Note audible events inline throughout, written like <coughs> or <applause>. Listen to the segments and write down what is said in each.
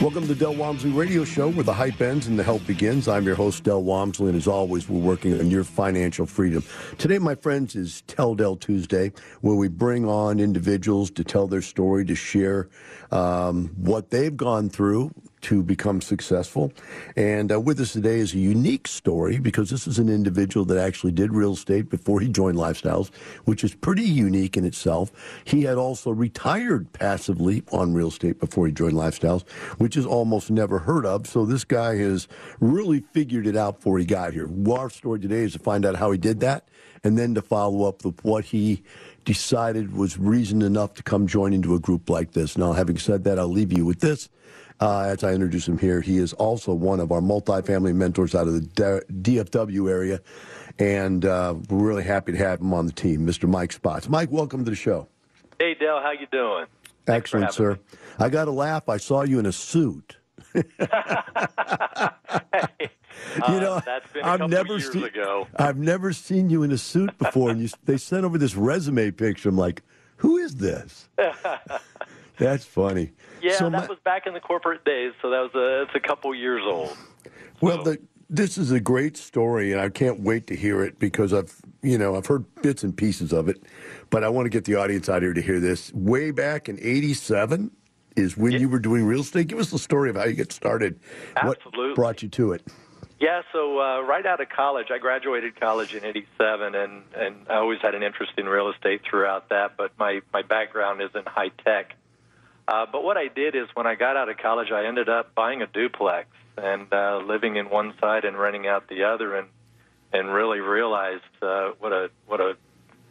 Welcome to Del Walmsley Radio Show, where the hype ends and the help begins. I'm your host, Del Walmsley, and as always, we're working on your financial freedom. Today, my friends, is Tell Del Tuesday, where we bring on individuals to tell their story, to share um, what they've gone through to become successful. And uh, with us today is a unique story because this is an individual that actually did real estate before he joined Lifestyles, which is pretty unique in itself. He had also retired passively on real estate before he joined Lifestyles, which is almost never heard of. So this guy has really figured it out before he got here. Our story today is to find out how he did that and then to follow up with what he decided was reason enough to come join into a group like this. Now, having said that, I'll leave you with this. Uh, as I introduce him here, he is also one of our multifamily mentors out of the DFW area, and uh, we're really happy to have him on the team, Mr. Mike Spots. Mike, welcome to the show. Hey, Dale, how you doing? Excellent, sir. Me. I got a laugh. I saw you in a suit. hey, <laughs> <laughs> you know, uh, I've never seen. Ago. I've never seen you in a suit before, and you, they sent over this resume picture. I'm like, who is this? <laughs> That's funny. Yeah, so that my, was back in the corporate days, so that was a it's a couple years old. Well, so. the, this is a great story, and I can't wait to hear it because I've you know I've heard bits and pieces of it, but I want to get the audience out here to hear this. Way back in '87 is when yeah. you were doing real estate. Give us the story of how you get started. Absolutely. What brought you to it? Yeah, so uh, right out of college, I graduated college in '87, and and I always had an interest in real estate throughout that. But my my background is in high tech. Uh, but what I did is when I got out of college, I ended up buying a duplex and uh, living in one side and renting out the other, and and really realized uh, what a what a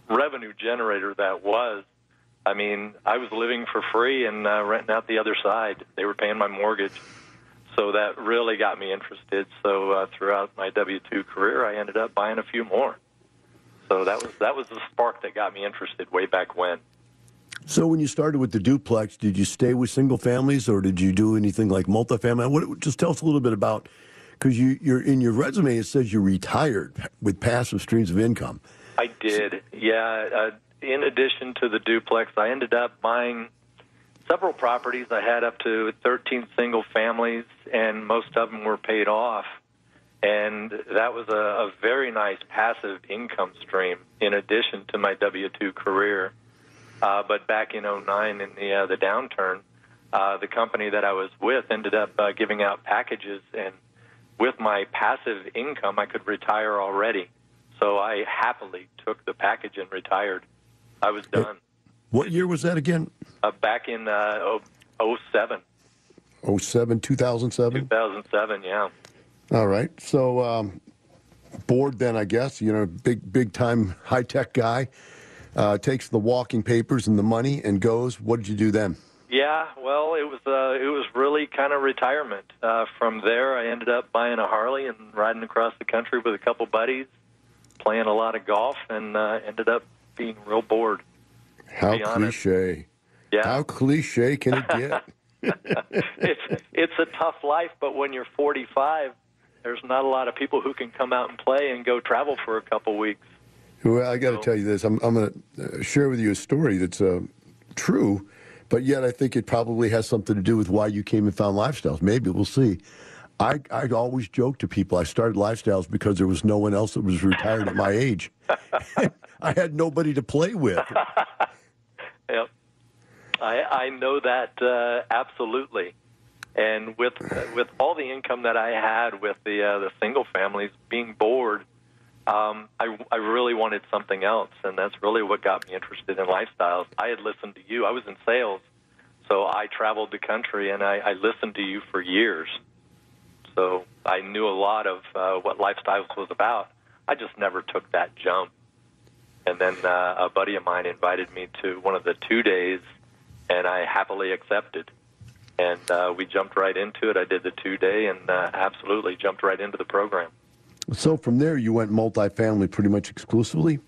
revenue generator that was. I mean, I was living for free and uh, renting out the other side. They were paying my mortgage, so that really got me interested. So uh, throughout my W two career, I ended up buying a few more. So that was that was the spark that got me interested way back when. So when you started with the duplex, did you stay with single families or did you do anything like multifamily? What, just tell us a little bit about because you, you're in your resume it says you retired with passive streams of income. I did, yeah. Uh, in addition to the duplex, I ended up buying several properties. I had up to 13 single families, and most of them were paid off. And that was a, a very nice passive income stream in addition to my W 2 career. Uh, but back in 09 in the uh, the downturn, uh, the company that I was with ended up uh, giving out packages, and with my passive income, I could retire already. So I happily took the package and retired. I was done. What year was that again? Uh, back in uh, 07. 07, 2007? 2007, yeah. All right. So, um, bored then, I guess. You know, big, big time high tech guy. Uh, takes the walking papers and the money and goes. What did you do then? Yeah, well, it was uh, it was really kind of retirement. Uh, from there, I ended up buying a Harley and riding across the country with a couple buddies, playing a lot of golf, and uh, ended up being real bored. How cliche! Yeah. How cliche can it get? <laughs> <laughs> it's it's a tough life, but when you're 45, there's not a lot of people who can come out and play and go travel for a couple weeks. Well, I got to so, tell you this. I'm, I'm going to share with you a story that's uh, true, but yet I think it probably has something to do with why you came and found lifestyles. Maybe we'll see. I I always joke to people I started lifestyles because there was no one else that was retired at my age. <laughs> I had nobody to play with. Yep. I, I know that uh, absolutely. And with uh, with all the income that I had with the uh, the single families, being bored, um, I, I really wanted something else, and that's really what got me interested in lifestyles. I had listened to you. I was in sales, so I traveled the country, and I, I listened to you for years. So I knew a lot of uh, what lifestyles was about. I just never took that jump. And then uh, a buddy of mine invited me to one of the two days and I happily accepted. And uh, we jumped right into it. I did the two day and uh, absolutely jumped right into the program. So from there, you went multifamily pretty much exclusively?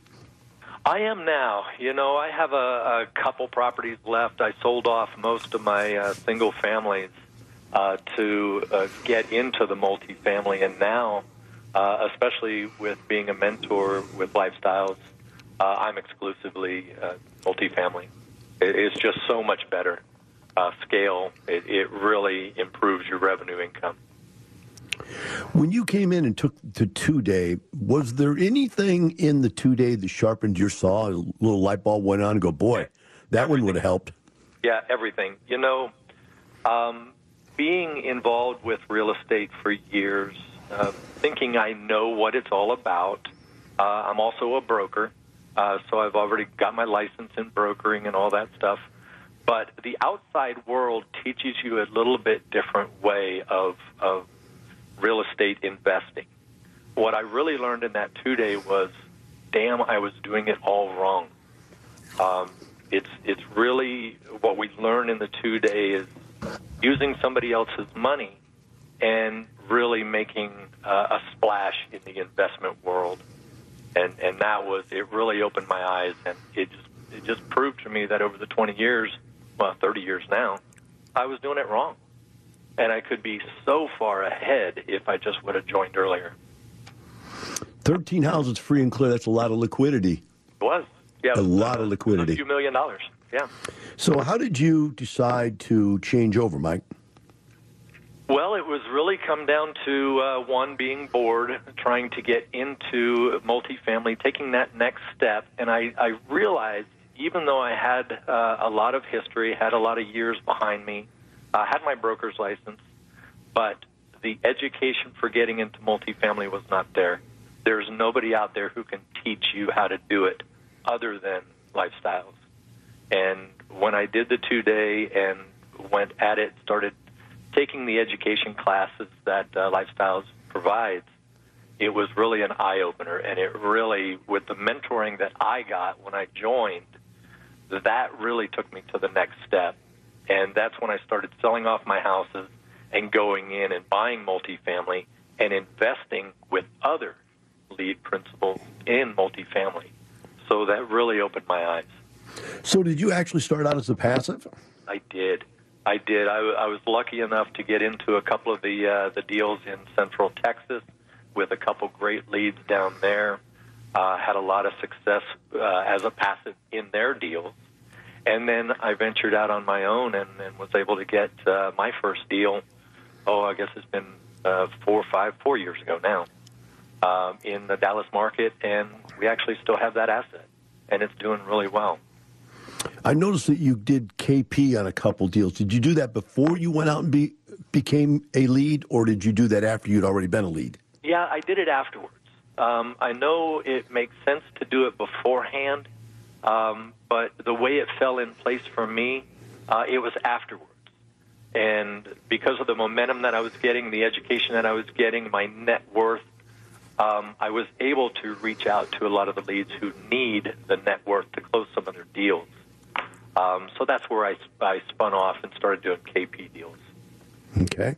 I am now. You know, I have a, a couple properties left. I sold off most of my uh, single families uh, to uh, get into the multifamily, and now, uh, especially with being a mentor with lifestyles, uh, I'm exclusively uh, multifamily. It's just so much better uh, scale. It, it really improves your revenue income. When you came in and took the two day, was there anything in the two day that sharpened your saw? A little light bulb went on and go, boy, that everything. one would have helped. Yeah, everything. You know, um, being involved with real estate for years, uh, thinking I know what it's all about. Uh, I'm also a broker. Uh, so I've already got my license in brokering and all that stuff. But the outside world teaches you a little bit different way of, of real estate investing. What I really learned in that two day was, damn, I was doing it all wrong. Um, it's it's really what we learn in the two day is using somebody else's money and really making uh, a splash in the investment world and and that was it. Really opened my eyes, and it just it just proved to me that over the 20 years, well, 30 years now, I was doing it wrong, and I could be so far ahead if I just would have joined earlier. 13 houses free and clear. That's a lot of liquidity. It was. Yeah, a lot of liquidity. A few million dollars. Yeah. So, how did you decide to change over, Mike? Well, it was really come down to uh, one being bored, trying to get into multifamily, taking that next step, and I, I realized even though I had uh, a lot of history, had a lot of years behind me, uh, had my broker's license, but the education for getting into multifamily was not there. There's nobody out there who can teach you how to do it other than lifestyles. And when I did the two day and went at it, started taking the education classes that uh, Lifestyles provides, it was really an eye opener. And it really, with the mentoring that I got when I joined, that really took me to the next step. And that's when I started selling off my houses and going in and buying multifamily and investing with other lead principals in multifamily. So that really opened my eyes. So, did you actually start out as a passive? I did. I did. I, I was lucky enough to get into a couple of the uh, the deals in Central Texas with a couple great leads down there. Uh, had a lot of success uh, as a passive in their deals, and then I ventured out on my own and, and was able to get uh, my first deal. Oh, I guess it's been uh, four five, four years ago now, um, in the Dallas market, and we actually still have that asset, and it's doing really well. I noticed that you did KP on a couple deals. Did you do that before you went out and be, became a lead, or did you do that after you'd already been a lead? Yeah, I did it afterwards. Um, I know it makes sense to do it beforehand, um, but the way it fell in place for me, Uh, it was afterwards. And because of the momentum that I was getting, the education that I was getting, my net worth, um, I was able to reach out to a lot of the leads who need the net worth to close some of their deals. Um, so that's where I, I spun off and started doing KP deals. Okay.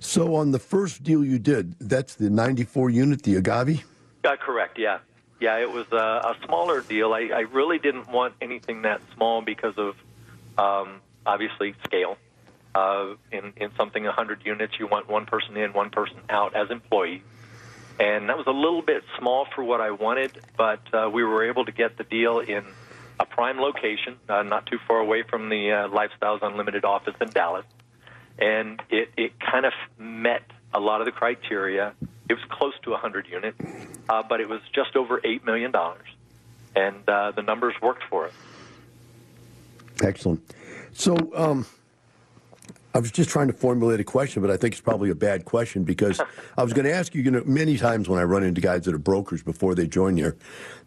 So on the first deal you did, that's the 94 unit, the Agave? Uh, correct, yeah. Yeah, it was a, a smaller deal. I, I really didn't want anything that small because of um, obviously scale. Uh, in, in something 100 units, you want one person in, one person out as employee. And that was a little bit small for what I wanted, but uh, we were able to get the deal in a prime location, uh, not too far away from the uh, Lifestyles Unlimited office in Dallas. And it, it kind of met a lot of the criteria. It was close to 100 units, uh, but it was just over $8 million. And uh, the numbers worked for us. Excellent. So, um, I was just trying to formulate a question, but I think it's probably a bad question because <laughs> I was going to ask you, you know, many times when I run into guys that are brokers before they join here,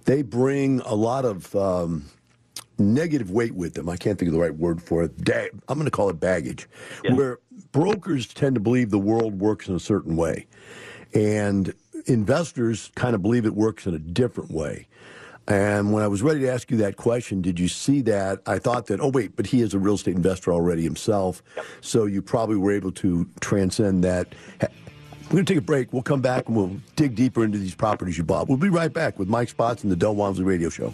they bring a lot of um, negative weight with them. I can't think of the right word for it. Da- I'm going to call it baggage, yeah. where brokers tend to believe the world works in a certain way, and investors kind of believe it works in a different way. And when I was ready to ask you that question, did you see that? I thought that, oh, wait, but he is a real estate investor already himself. Yep. So you probably were able to transcend that. We're going to take a break. We'll come back and we'll dig deeper into these properties you bought. We'll be right back with Mike Spots and the Del Walmsley Radio Show.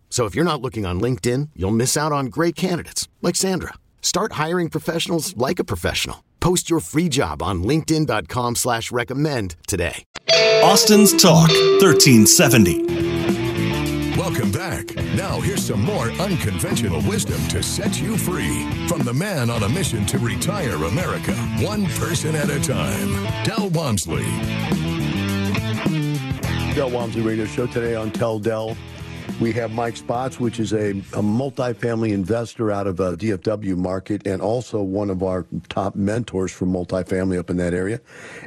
So if you're not looking on LinkedIn, you'll miss out on great candidates like Sandra. Start hiring professionals like a professional. Post your free job on LinkedIn.com slash recommend today. Austin's Talk 1370. Welcome back. Now here's some more unconventional wisdom to set you free from the man on a mission to retire America, one person at a time. Del Walmsley. Del Walmsley Radio Show today on Tell Del. We have Mike Spots, which is a, a multifamily investor out of a DFW market and also one of our top mentors for multifamily up in that area.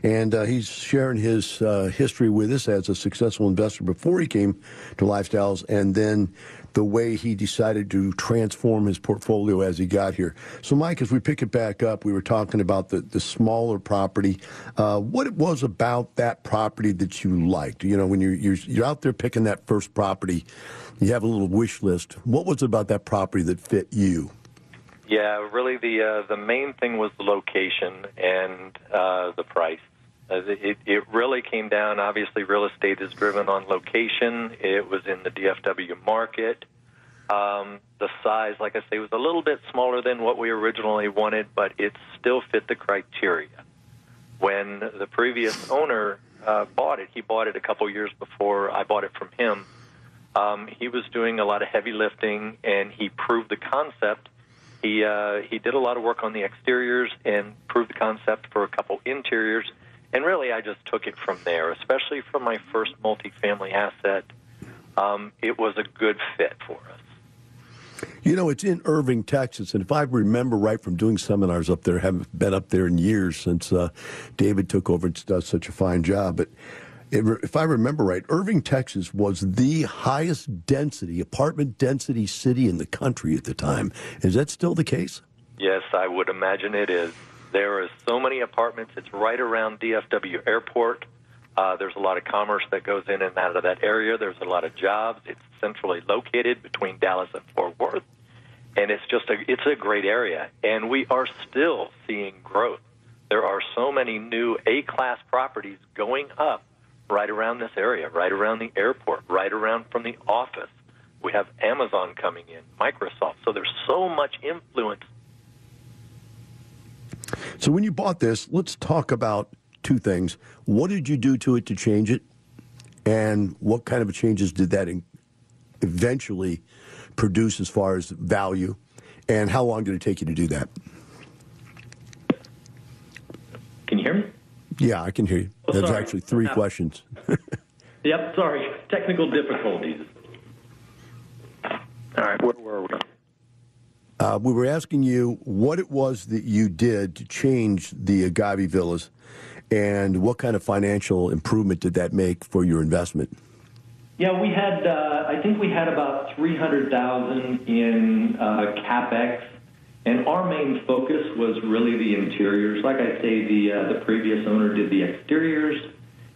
And uh, he's sharing his uh, history with us as a successful investor before he came to Lifestyles and then the way he decided to transform his portfolio as he got here. So, Mike, as we pick it back up, we were talking about the, the smaller property. Uh, what it was about that property that you liked? You know, when you're, you're, you're out there picking that first property, you have a little wish list. What was it about that property that fit you? Yeah, really, the uh, the main thing was the location and uh, the price. Uh, it, it really came down. Obviously, real estate is driven on location. It was in the DFW market. Um, the size, like I say, was a little bit smaller than what we originally wanted, but it still fit the criteria. When the previous owner uh, bought it, he bought it a couple years before I bought it from him. Um, he was doing a lot of heavy lifting, and he proved the concept. He uh, he did a lot of work on the exteriors and proved the concept for a couple interiors and really, I just took it from there, especially from my first multifamily asset. Um, it was a good fit for us. You know, it's in Irving, Texas, and if I remember right from doing seminars up there, haven't been up there in years since uh, David took over and does such a fine job. But if I remember right, Irving, Texas was the highest density, apartment density city in the country at the time. Is that still the case? Yes, I would imagine it is. There is so many apartments. It's right around DFW Airport. Uh, there's a lot of commerce that goes in and out of that area. There's a lot of jobs. It's centrally located between Dallas and Fort Worth. and it's just a it's a great area, and we are still seeing growth. There are so many new A class properties going up right around this area, right around the airport, right around from the office. We have Amazon coming in, Microsoft. So there's so much influence. So when you bought this, let's talk about two things. What did you do to it to change it? And what kind of changes did that eventually produce as far as value? And how long did it take you to do that? Can you hear me? Yeah, I can hear you. Oh, There's sorry. actually three No. questions. <laughs> Yep, sorry. Technical difficulties. All right, where were we? Uh, we were asking you what it was that you did to change the Agave villas and what kind of financial improvement did that make for your investment? Yeah, we had, uh, I think we had about 300000 in uh, CapEx, and our main focus was really the interiors. Like I say, the, uh, the previous owner did the exteriors,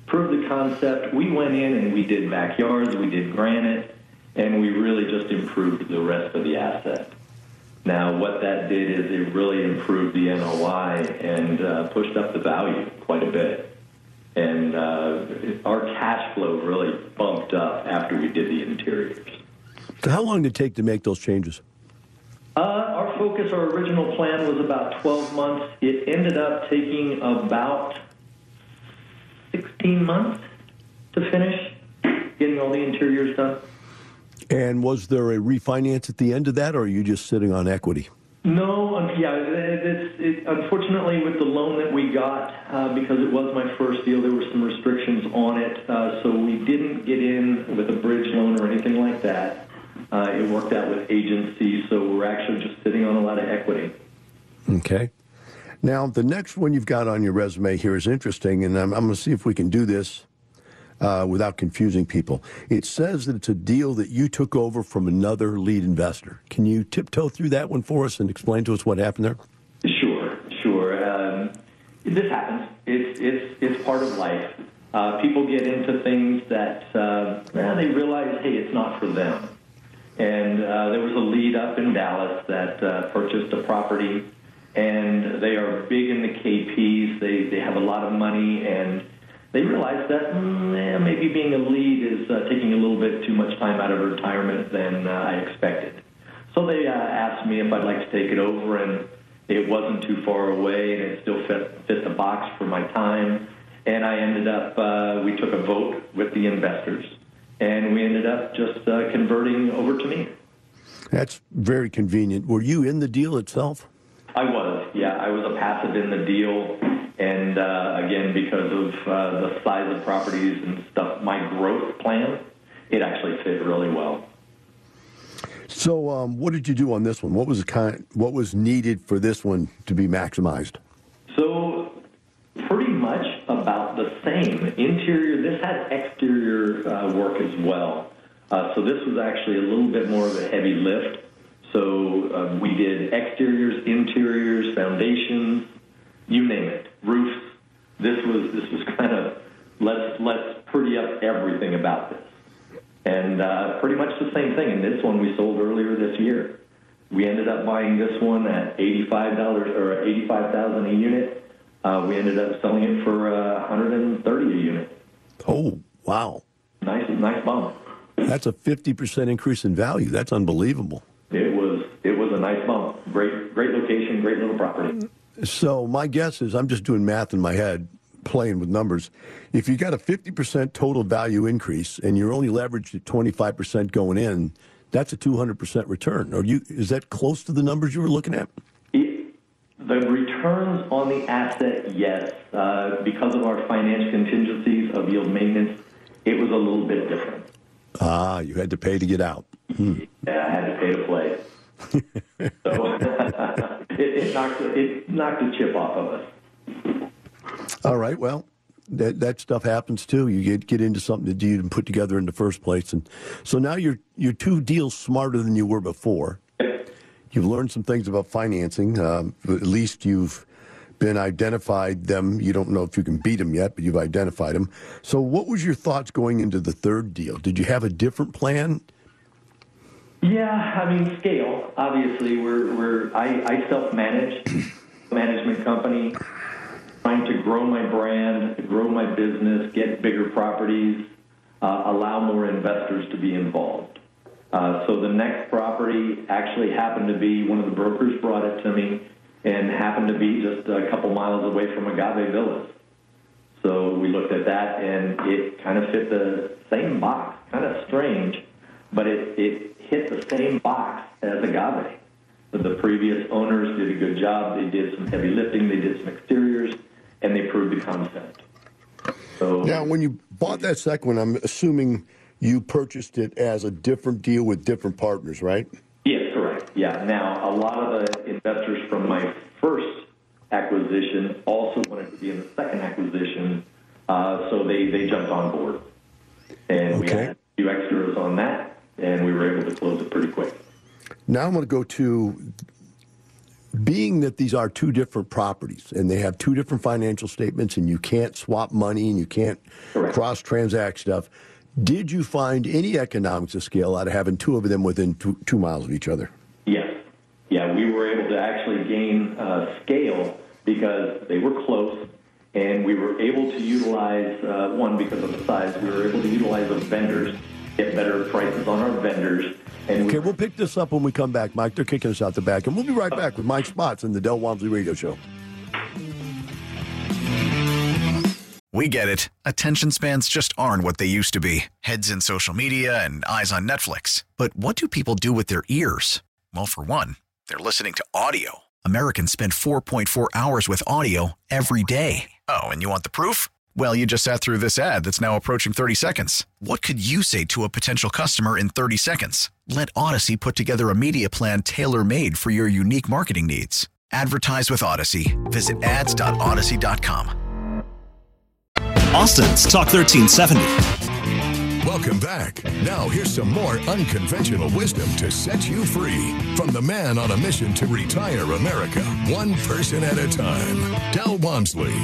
proved the concept. We went in and we did backyards, we did granite, and we really just improved the rest of the asset. Now, what that did is it really improved the NOI and uh, pushed up the value quite a bit. And uh, our cash flow really bumped up after we did the interiors. So, how long did it take to make those changes? Uh, our focus, our original plan was about 12 months. It ended up taking about 16 months to finish getting all the interiors done. And was there a refinance at the end of that, or are you just sitting on equity? No, um, yeah, it, it's, it, unfortunately, with the loan that we got, uh, because it was my first deal, there were some restrictions on it, uh, so we didn't get in with a bridge loan or anything like that. Uh, it worked out with agency, so we're actually just sitting on a lot of equity. Okay. Now, the next one you've got on your resume here is interesting, and I'm, I'm going to see if we can do this uh, without confusing people. It says that it's a deal that you took over from another lead investor. Can you tiptoe through that one for us and explain to us what happened there? Sure, sure. Um, this happens. It's it's it's part of life. Uh, people get into things that uh, well, they realize, hey, it's not for them. And uh, there was a lead up in Dallas that uh, purchased a property, and they are big in the KPs. They they have a lot of money, and they realized that mm, eh, maybe being a lead is uh, taking a little bit too much time out of retirement than uh, I expected. So they uh, asked me if I'd like to take it over, and it wasn't too far away, and it still fit, fit the box for my time. And I ended up, uh, we took a vote with the investors, and we ended up just uh, converting over to me. That's very convenient. Were you in the deal itself? I was, yeah, I was a passive in the deal, and uh, again, because of uh, the size of properties and stuff, my growth plan, it actually fit really well. So, um, what did you do on this one? What was the kind? What was needed for this one to be maximized? So, pretty much about the same. Interior, this had exterior uh, work as well. Uh, so, this was actually a little bit more of a heavy lift. So, uh, we did exteriors, interiors, foundations, you name it, roofs. This was this was <laughs> kind of let's let's pretty up everything about this, and uh, pretty much the same thing. And this one we sold earlier this year. We ended up buying this one at eighty-five dollars or eighty-five thousand a unit. Uh, we ended up selling it for uh, one hundred and thirty a unit. Oh, wow! Nice, nice bump. That's a fifty percent increase in value. That's unbelievable. It was it was a nice bump. Great great location, great little property. So my guess is I'm just doing math in my head, playing with numbers. If you got a 50% total value increase and you're only leveraged at 25% going in, that's a 200% return. Are you? Is that close to the numbers you were looking at? The returns on the asset, yes, uh, because of our finance contingencies of yield maintenance, it was a little bit different. Ah, you had to pay to get out. Hmm. Yeah, I had to pay to play. <laughs> so <laughs> it, it knocked it knocked a chip off of us. All right. Well, that that stuff happens too. You get get into something that you didn't put together in the first place, and so now you're you're two deals smarter than you were before. You've learned some things about financing. Um, at least you've been identified them. You don't know if you can beat them yet, but you've identified them. So, what was your thoughts going into the third deal? Did you have a different plan? Yeah, I mean scale. Obviously, we're we're I, I self manage <coughs> management company, trying to grow my brand, grow my business, get bigger properties, uh, allow more investors to be involved. Uh, so the next property actually happened to be one of the brokers brought it to me, and happened to be just a couple miles away from Agave Villas. So we looked at that, and it kind of fit the same box. Kind of strange, but it, it hit the same box as Agave. But the previous owners did a good job. They did some heavy lifting. They did some exteriors, and they proved the concept. So now, when you bought that second one, I'm assuming you purchased it as a different deal with different partners, right? Yes, correct. Yeah. Now, a lot of the investors from my first acquisition also wanted to be in the second acquisition, uh, so they, they jumped on board. And okay. we had a few extras on that, and we were able to close it pretty quick. Now I'm going to go to being that these are two different properties and they have two different financial statements and you can't swap money and you can't cross transact stuff. Did you find any economics of scale out of having two of them within two, two miles of each other? Yes. Yeah, we were able to actually gain uh, scale because they were close and we were able to utilize, uh, one, because of the size, we were able to utilize the vendors, get better prices on our vendors. And okay, we- we'll pick this up when we come back, Mike. They're kicking us out the back, and we'll be right back with Mike Spots and the Del Walmsley Radio Show. We get it. Attention spans just aren't what they used to be heads in social media and eyes on Netflix. But what do people do with their ears? Well, for one, they're listening to audio. Americans spend 4.4 hours with audio every day. Oh, and you want the proof? Well, you just sat through this ad that's now approaching 30 seconds. What could you say to a potential customer in 30 seconds? Let Audacy put together a media plan tailor made for your unique marketing needs. Advertise with Audacy. Visit ads.audacy.com. Austin's Talk 1370. Welcome back. Now, here's some more unconventional wisdom to set you free from the man on a mission to retire America, one person at a time, Del Walmsley.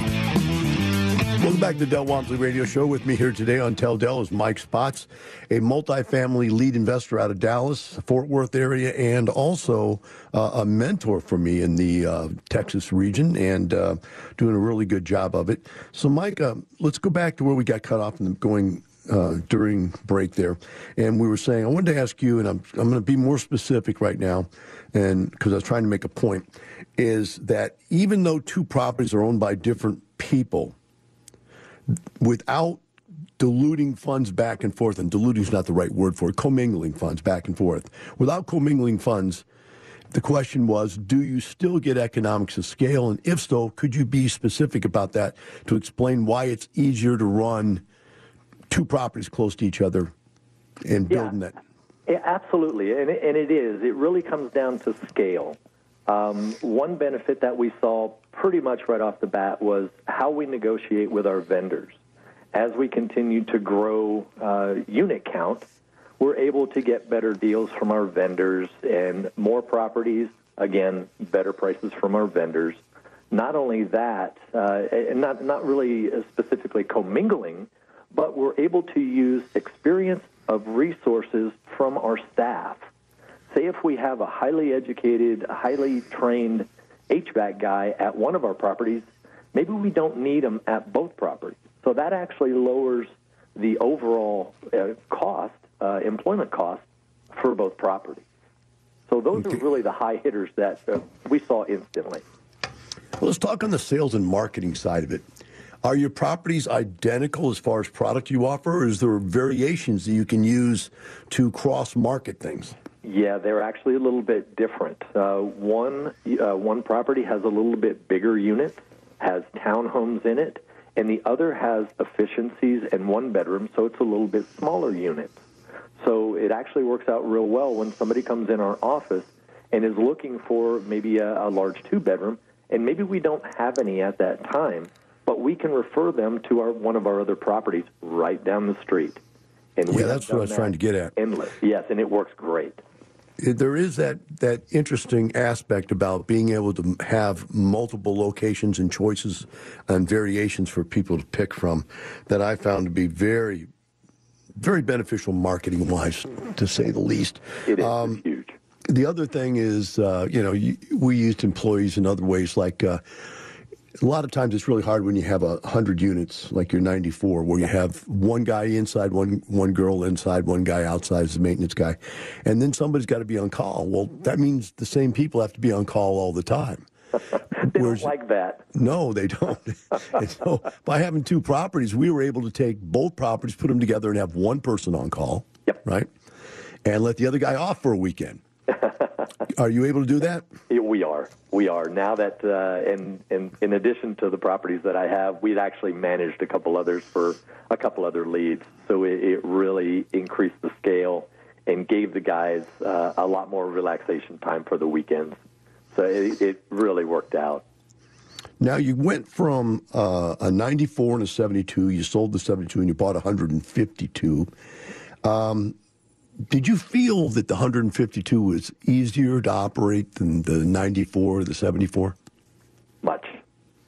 Welcome back to the Del Walmsley Radio Show. With me here today on Tell Del is Mike Spots, a multifamily lead investor out of Dallas, Fort Worth area, and also uh, a mentor for me in the uh, Texas region and uh, doing a really good job of it. So, Mike, uh, let's go back to where we got cut off and going uh, during break there, and we were saying I wanted to ask you, and I'm I'm going to be more specific right now, and because I was trying to make a point, is that even though two properties are owned by different people without diluting funds back and forth, and diluting is not the right word for it, commingling funds back and forth. Without commingling funds, the question was, do you still get economics of scale? And if so, could you be specific about that to explain why it's easier to run two properties close to each other and building yeah. that? Yeah, absolutely, and it, and it is. It really comes down to scale. Um, one benefit that we saw pretty much right off the bat was how we negotiate with our vendors. As we continue to grow uh, unit count, we're able to get better deals from our vendors and more properties, again, better prices from our vendors. Not only that, uh, and not, not really specifically commingling, but we're able to use experience of resources from our staff say if we have a highly educated, highly trained HVAC guy at one of our properties, maybe we don't need him at both properties. So that actually lowers the overall uh, cost, uh, employment cost for both properties. So those okay. are really the high hitters that uh, we saw instantly. Well, let's talk on the sales and marketing side of it. Are your properties identical as far as product you offer, or is there variations that you can use to cross market things? Yeah, they're actually a little bit different. Uh, one uh, one property has a little bit bigger unit, has townhomes in it, and the other has efficiencies and one bedroom, so it's a little bit smaller unit. So it actually works out real well when somebody comes in our office and is looking for maybe a, a large two bedroom, and maybe we don't have any at that time, but we can refer them to our one of our other properties right down the street. And yeah, that's what I was trying to get at. Endless, yes, and it works great there is that that interesting aspect about being able to have multiple locations and choices and variations for people to pick from that I found to be very very beneficial marketing wise, to say the least. It is um, huge. The other thing is, uh, you know, we used employees in other ways, like uh, a lot of times it's really hard when you have a hundred units, like your 94, where you have one guy inside, one one girl inside, one guy outside as the maintenance guy, and then somebody's got to be on call. Well, that means the same people have to be on call all the time. <laughs> they Whereas, don't like that. No, they don't. <laughs> so by having two properties, we were able to take both properties, put them together, and have one person on call. Yep. Right. And let the other guy off for a weekend. <laughs> <laughs> are you able to do that? We are. We are now that, uh, in, in in addition to the properties that I have, we've actually managed a couple others for a couple other leads. So it, it really increased the scale and gave the guys uh, a lot more relaxation time for the weekends. So it, it really worked out. Now you went from uh, a 94 and a 72. You sold the 72 and you bought 152. Um, did you feel that the 152 was easier to operate than the 94 or the 74? Much.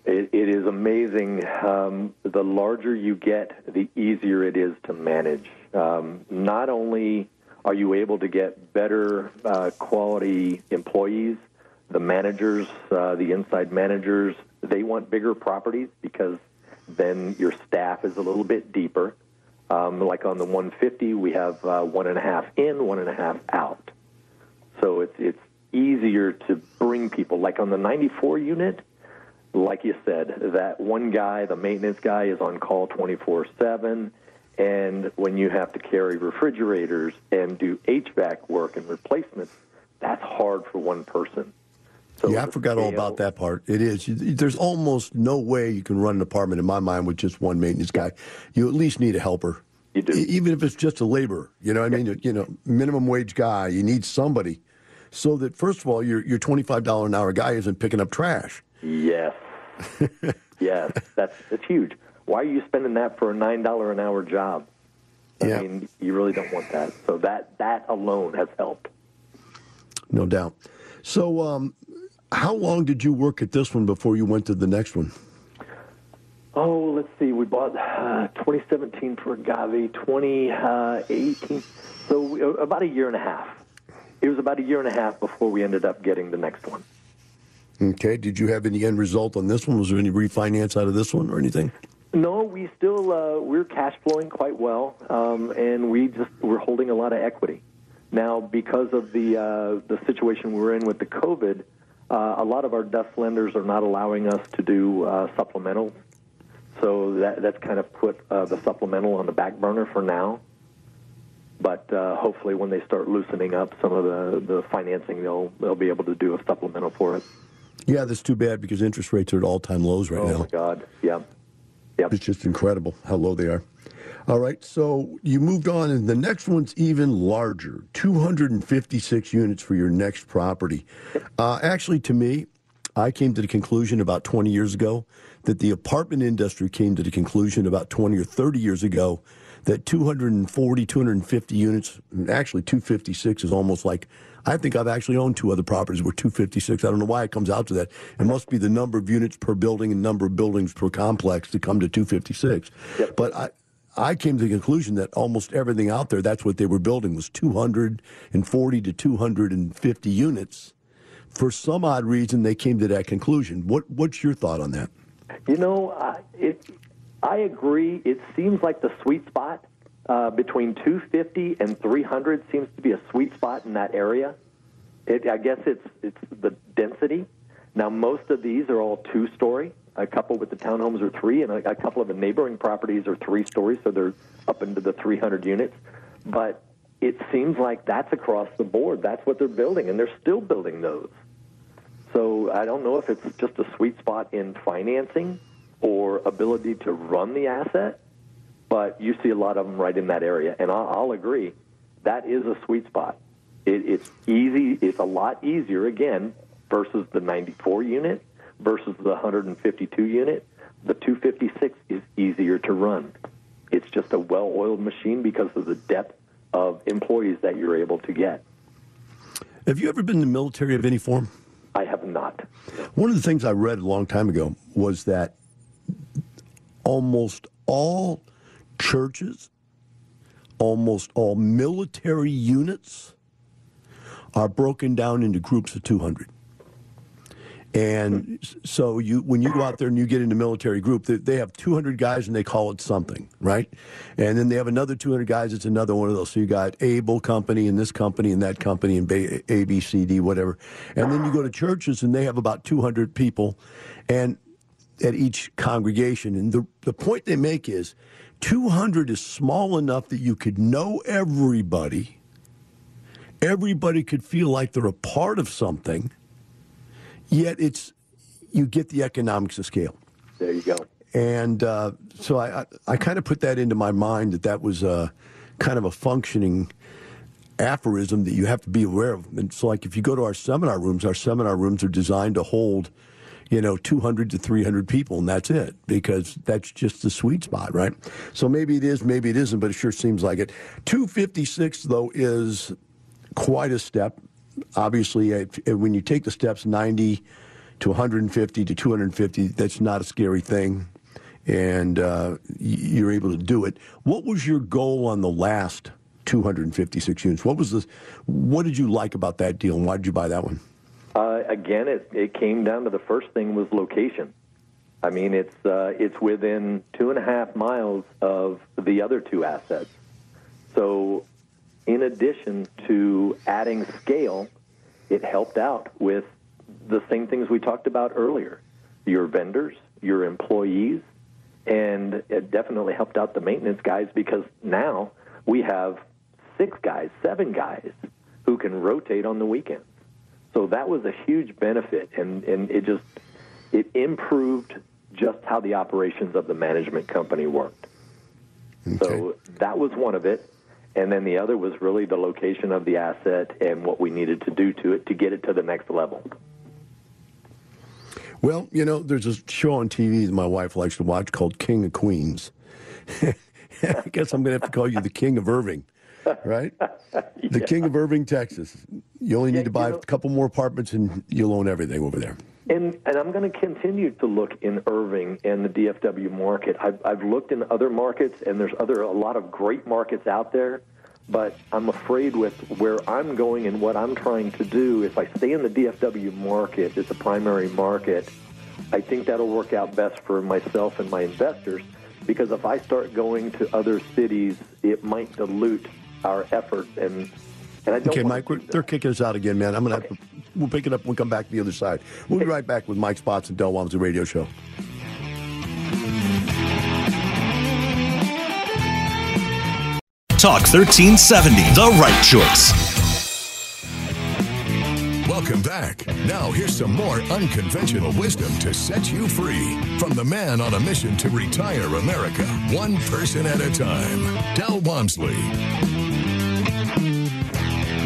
it, it is amazing. Um, the larger you get, the easier it is to manage. Um, not only are you able to get better uh, quality employees, the managers, uh, the inside managers, they want bigger properties because then your staff is a little bit deeper. Um, like on the 150, we have uh, one and a half in, one and a half out. So it's it's easier to bring people. Like on the 94 unit, like you said, that one guy, the maintenance guy, is on call 24 7. And when you have to carry refrigerators and do HVAC work and replacements, that's hard for one person. So yeah, I forgot all about that part. It is. There's almost no way you can run an apartment, in my mind, with just one maintenance guy. You at least need a helper. You do. Even if it's just a laborer. You know what I mean? You know, minimum wage guy. You need somebody so that, first of all, your, your $25 an hour guy isn't picking up trash. Yes. <laughs> yes. That's, that's huge. Why are you spending that for a $9 an hour job? I yeah. mean, you really don't want that. So that, that alone has helped. No doubt. So, um, how long did you work at this one before you went to the next one? Oh, let's see. We bought uh, 2017 for Agave, 2018. So we, uh, about a year and a half. It was about a year and a half before we ended up getting the next one. Okay. Did you have any end result on this one? Was there any refinance out of this one or anything? No, we still uh, we're cash flowing quite well, um, and we just we're holding a lot of equity now because of the uh, the situation we're in with the COVID. Uh, a lot of our DUS lenders are not allowing us to do uh, supplementals, so that, that's kind of put uh, the supplemental on the back burner for now. But uh, hopefully, when they start loosening up some of the, the financing, they'll they'll be able to do a supplemental for it. Yeah, that's too bad because interest rates are at all time lows right oh now. Oh my God! Yeah, yeah. It's just incredible how low they are. All right, so you moved on, and the next one's even larger 256 units for your next property. Uh, actually, to me, I came to the conclusion about 20 years ago that the apartment industry came to the conclusion about 20 or 30 years ago that 240, 250 units, actually 256 is almost like, I think I've actually owned two other properties where 256. I don't know why it comes out to that. It must be the number of units per building and number of buildings per complex to come to 256. Yep. But I, I came to the conclusion that almost everything out there, that's what they were building, was 240 to 250 units. For some odd reason, they came to that conclusion. What, what's your thought on that? You know, uh, it, I agree. It seems like the sweet spot uh, between 250 and 300 seems to be a sweet spot in that area. It, I guess it's it's the density. Now, most of these are all two story a couple with the townhomes are three, and a, a couple of the neighboring properties are three stories, so they're up into the 300 units. But it seems like that's across the board. That's what they're building, and they're still building those. So I don't know if it's just a sweet spot in financing or ability to run the asset, but you see a lot of them right in that area. And I'll, I'll agree, that is a sweet spot. It, it's easy. It's a lot easier again versus the 94 unit versus the 152 unit, the 256 is easier to run. It's just a well oiled machine because of the depth of employees that you're able to get. Have you ever been in the military of any form? I have not. One of the things I read a long time ago was that almost all churches, almost all military units are broken down into groups of 200. And so you, when you go out there and you get into military group, they, they have 200 guys and they call it something, right? And then they have another 200 guys. It's another one of those. So you got Able Company and this company and that company and A, B, C, D, whatever. And then you go to churches and they have about 200 people, and at each congregation. And the the point they make is, 200 is small enough that you could know everybody. Everybody could feel like they're a part of something Yet it's you get the economics of scale. There you go. And uh, so I, I, I kind of put that into my mind that that was a, kind of a functioning aphorism that you have to be aware of. And it's like if you go to our seminar rooms, our seminar rooms are designed to hold, you know, 200 to 300 people, and that's it, because that's just the sweet spot, right? So maybe it is, maybe it isn't, but it sure seems like it. 256, though, is quite a step obviously, when you take the steps 90 to 150 to 250, that's not a scary thing, and uh, you're able to do it. What was your goal on the last 256 units? What was the, what did you like about that deal, and why did you buy that one? Uh, again, it, it came down to the first thing was location. I mean, it's uh, it's within two and a half miles of the other two assets. So in addition to adding scale, it helped out with the same things we talked about earlier your vendors, your employees, and it definitely helped out the maintenance guys because now we have six guys, seven guys who can rotate on the weekends. So that was a huge benefit, and, and it just it improved just how the operations of the management company worked. Okay. So that was one of it and then the other was really the location of the asset and what we needed to do to it to get it to the next level. Well, you know, there's a show on TV that my wife likes to watch called King of Queens. <laughs> I guess I'm going to have to call you the King of Irving, right? <laughs> yeah. The King of Irving, Texas. You only need yeah, to buy you know, a couple more apartments and you'll own everything over there. And, and I'm going to continue to look in Irving and the DFW market. I've, I've looked in other markets, and there's other a lot of great markets out there. But I'm afraid with where I'm going and what I'm trying to do, if I stay in the DFW market as a primary market, I think that'll work out best for myself and my investors. Because if I start going to other cities, it might dilute our efforts and okay, Mike, they're kicking us out again, man. I'm gonna okay. have to We'll pick it up when we come back to the other side. We'll be right back with Mike Spots and Del Walmsley Radio Show. Talk 1370, the right choice. Welcome back. Now, here's some more unconventional wisdom to set you free from the man on a mission to retire America, one person at a time, Del Walmsley.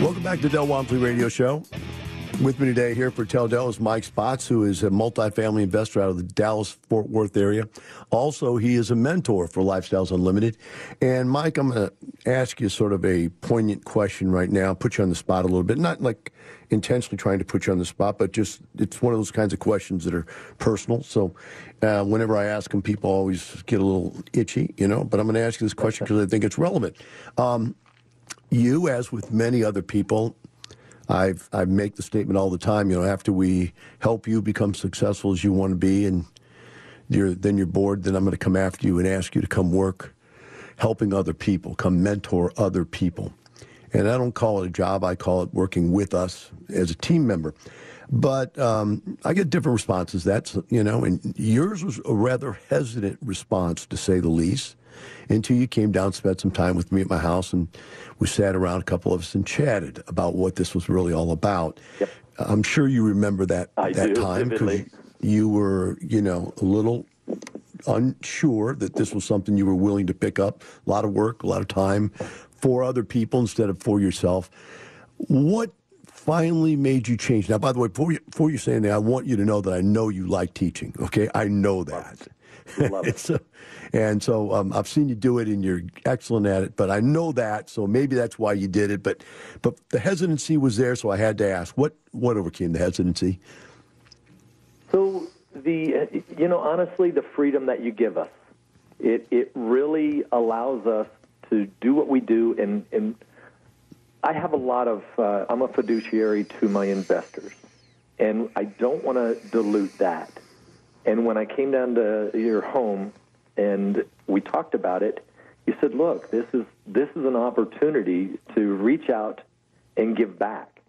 Welcome back to Del Walmsley Radio Show. With me today here for Tell Del is Mike Spots, who is a multifamily investor out of the Dallas Fort Worth area. Also, he is a mentor for Lifestyles Unlimited. And Mike, I'm going to ask you sort of a poignant question right now, put you on the spot a little bit. Not like intentionally trying to put you on the spot, but just it's one of those kinds of questions that are personal. So uh, whenever I ask them, people always get a little itchy, you know. But I'm going to ask you this question because I think it's relevant. Um, you, as with many other people, I've I make the statement all the time. You know, after we help you become successful as you want to be, and you're then you're bored, then I'm going to come after you and ask you to come work, helping other people, come mentor other people. And I don't call it a job. I call it working with us as a team member. But um, I get different responses. That's you know, and yours was a rather hesitant response to say the least until you came down, spent some time with me at my house, and we sat around, a couple of us, and chatted about what this was really all about. Yep. I'm sure you remember that I that do, time because you were, you know, a little unsure that this was something you were willing to pick up. A lot of work, a lot of time for other people instead of for yourself. What finally made you change? Now, by the way, before you, before you say anything, I want you to know that I know you like teaching. Okay, I know that. Love it. <laughs> so, and so um, I've seen you do it, and you're excellent at it. But I know that, so maybe that's why you did it. But but the hesitancy was there, so I had to ask what what overcame the hesitancy. So the you know honestly, the freedom that you give us, it it really allows us to do what we do. And, and I have a lot of, uh, I'm a fiduciary to my investors, and I don't want to dilute that. And when I came down to your home and we talked about it, you said, "Look, this is this is an opportunity to reach out and give back."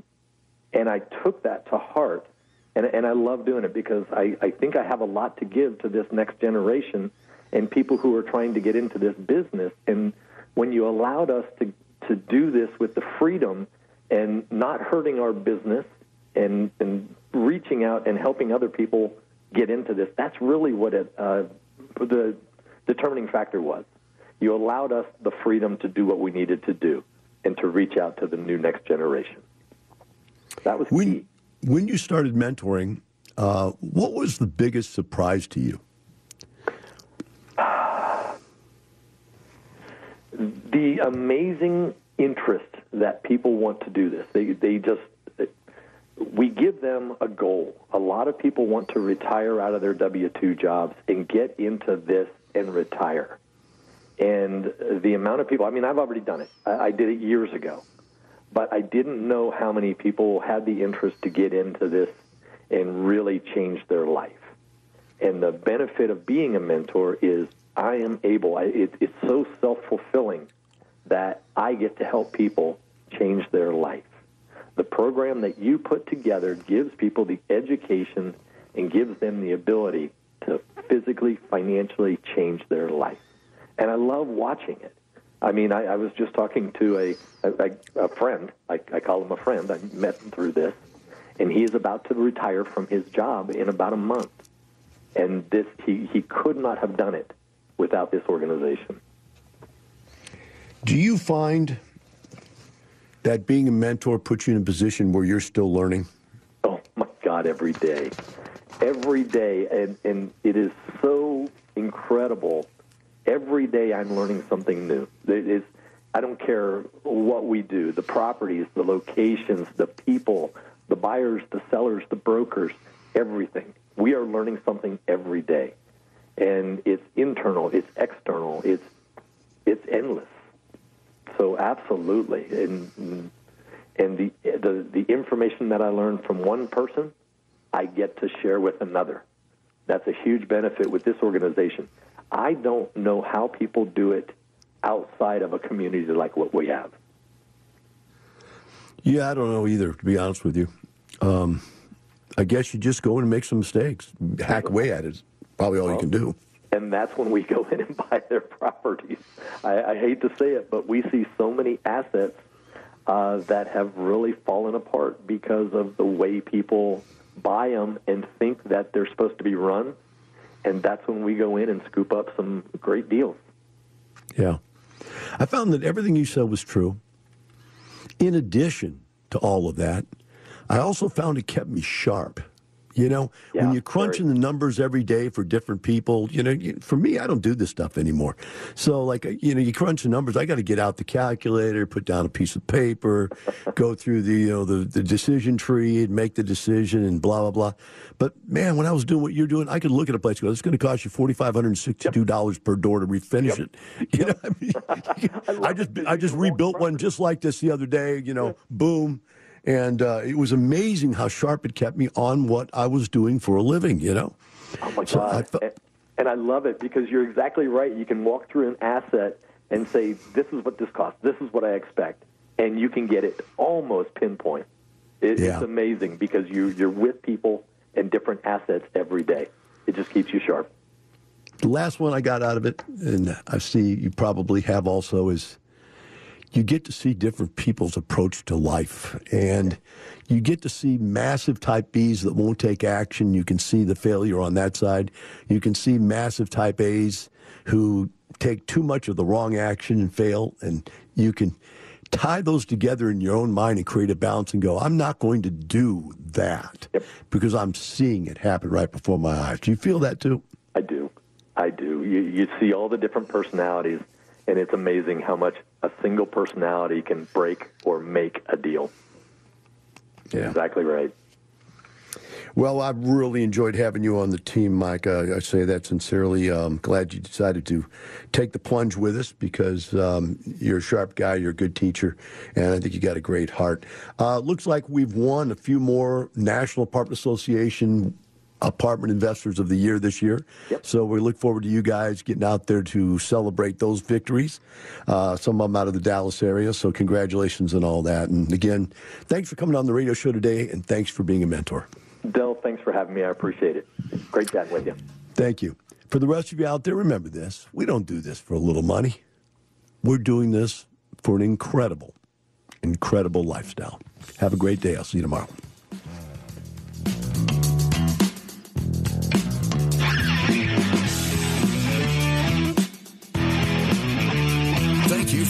And I took that to heart, and and I love doing it because I I think I have a lot to give to this next generation and people who are trying to get into this business. And when you allowed us to to do this with the freedom and not hurting our business and and reaching out and helping other people get into this, that's really what it, uh, the determining factor was. You allowed us the freedom to do what we needed to do and to reach out to the new next generation. That was when, key. When you started mentoring, uh, what was the biggest surprise to you? <sighs> the amazing interest that people want to do this. They, they just, we give them a goal. A lot of people want to retire out of their W 2 jobs and get into this and retire. And the amount of people, I mean, I've already done it. I, I did it years ago. But I didn't know how many people had the interest to get into this and really change their life. And the benefit of being a mentor is I am able, I, it, it's so self fulfilling that I get to help people change their life. The program that you put together gives people the education and gives them the ability to physically, financially change their life. And I love watching it. I mean, I, I was just talking to a, a, a friend. I, I call him a friend. I met him through this. And he is about to retire from his job in about a month. And this, he, he could not have done it without this organization. Do you find that being a mentor puts you in a position where you're still learning? Oh my God, every day. Every day. And, and it is so incredible. Every day I'm learning something new. It is, I don't care what we do the properties, the locations, the people, the buyers, the sellers, the brokers, everything. We are learning something every day and it's internal, it's external, it's it's endless. So absolutely, and and the the the information that I learn from one person, I get to share with another. That's a huge benefit with this organization. I don't know how people do it outside of a community like what we have. Yeah, I don't know either, to be honest with you. Um, I guess you just go and make some mistakes, hack away at it probably all well, you can do. And that's when we go in and <laughs> buy their properties. I, I hate to say it, but we see so many assets uh, that have really fallen apart because of the way people buy them and think that they're supposed to be run. And that's when we go in and scoop up some great deals. Yeah. I found that everything you said was true. In addition to all of that, I also found it kept me sharp. You know, yeah, when you're crunching very. the numbers every day for different people, you know, for me, I don't do this stuff anymore. So, like, uh, you know, you crunch the numbers. I got to get out the calculator, put down a piece of paper, go through the, you know, the, the decision tree and make the decision and blah, blah, blah. But man, when I was doing what you're doing, I could look at a place and go, it's going to cost you $4,562 yep. per door to refinish yep. it. <laughs> You know, I mean, <laughs> I, I just, I just rebuilt one just like this the other day, you know, boom and uh, it was amazing how sharp it kept me on what I was doing for a living. You know. Oh my so God! I and, and I love it because you're exactly right. You can walk through an asset and say, "This is what this costs. This is what I expect," and you can get it almost pinpoint. It, yeah. It's amazing because you you're with people and different assets every day. It just keeps you sharp. The last one I got out of it, and I see you probably have also, is you get to see different people's approach to life. And you get to see massive type Bs that won't take action. You can see the failure on that side. You can see massive type As who take too much of the wrong action and fail. And you can tie those together in your own mind and create a balance and go, I'm not going to do that yep. because I'm seeing it happen right before my eyes. Do you feel that too? I do. I do. You, you see all the different personalities and it's amazing how much a single personality can break or make a deal. Yeah. Exactly right. Well, I've really enjoyed having you on the team, Mike. Uh, I say that sincerely. Um, glad you decided to take the plunge with us because um, you're a sharp guy, you're a good teacher, and I think you got a great heart. Uh, looks like we've won a few more National Apartment Association apartment investors of the year this year. Yep. So we look forward to you guys getting out there to celebrate those victories. Uh, some of them out of the Dallas area. So congratulations and all that. And again, thanks for coming on the radio show today, and thanks for being a mentor. Del, thanks for having me. I appreciate it. Great chatting with you. Thank you. For the rest of you out there, remember this: we don't do this for a little money. We're doing this for an incredible, incredible lifestyle. Have a great day. I'll see you tomorrow.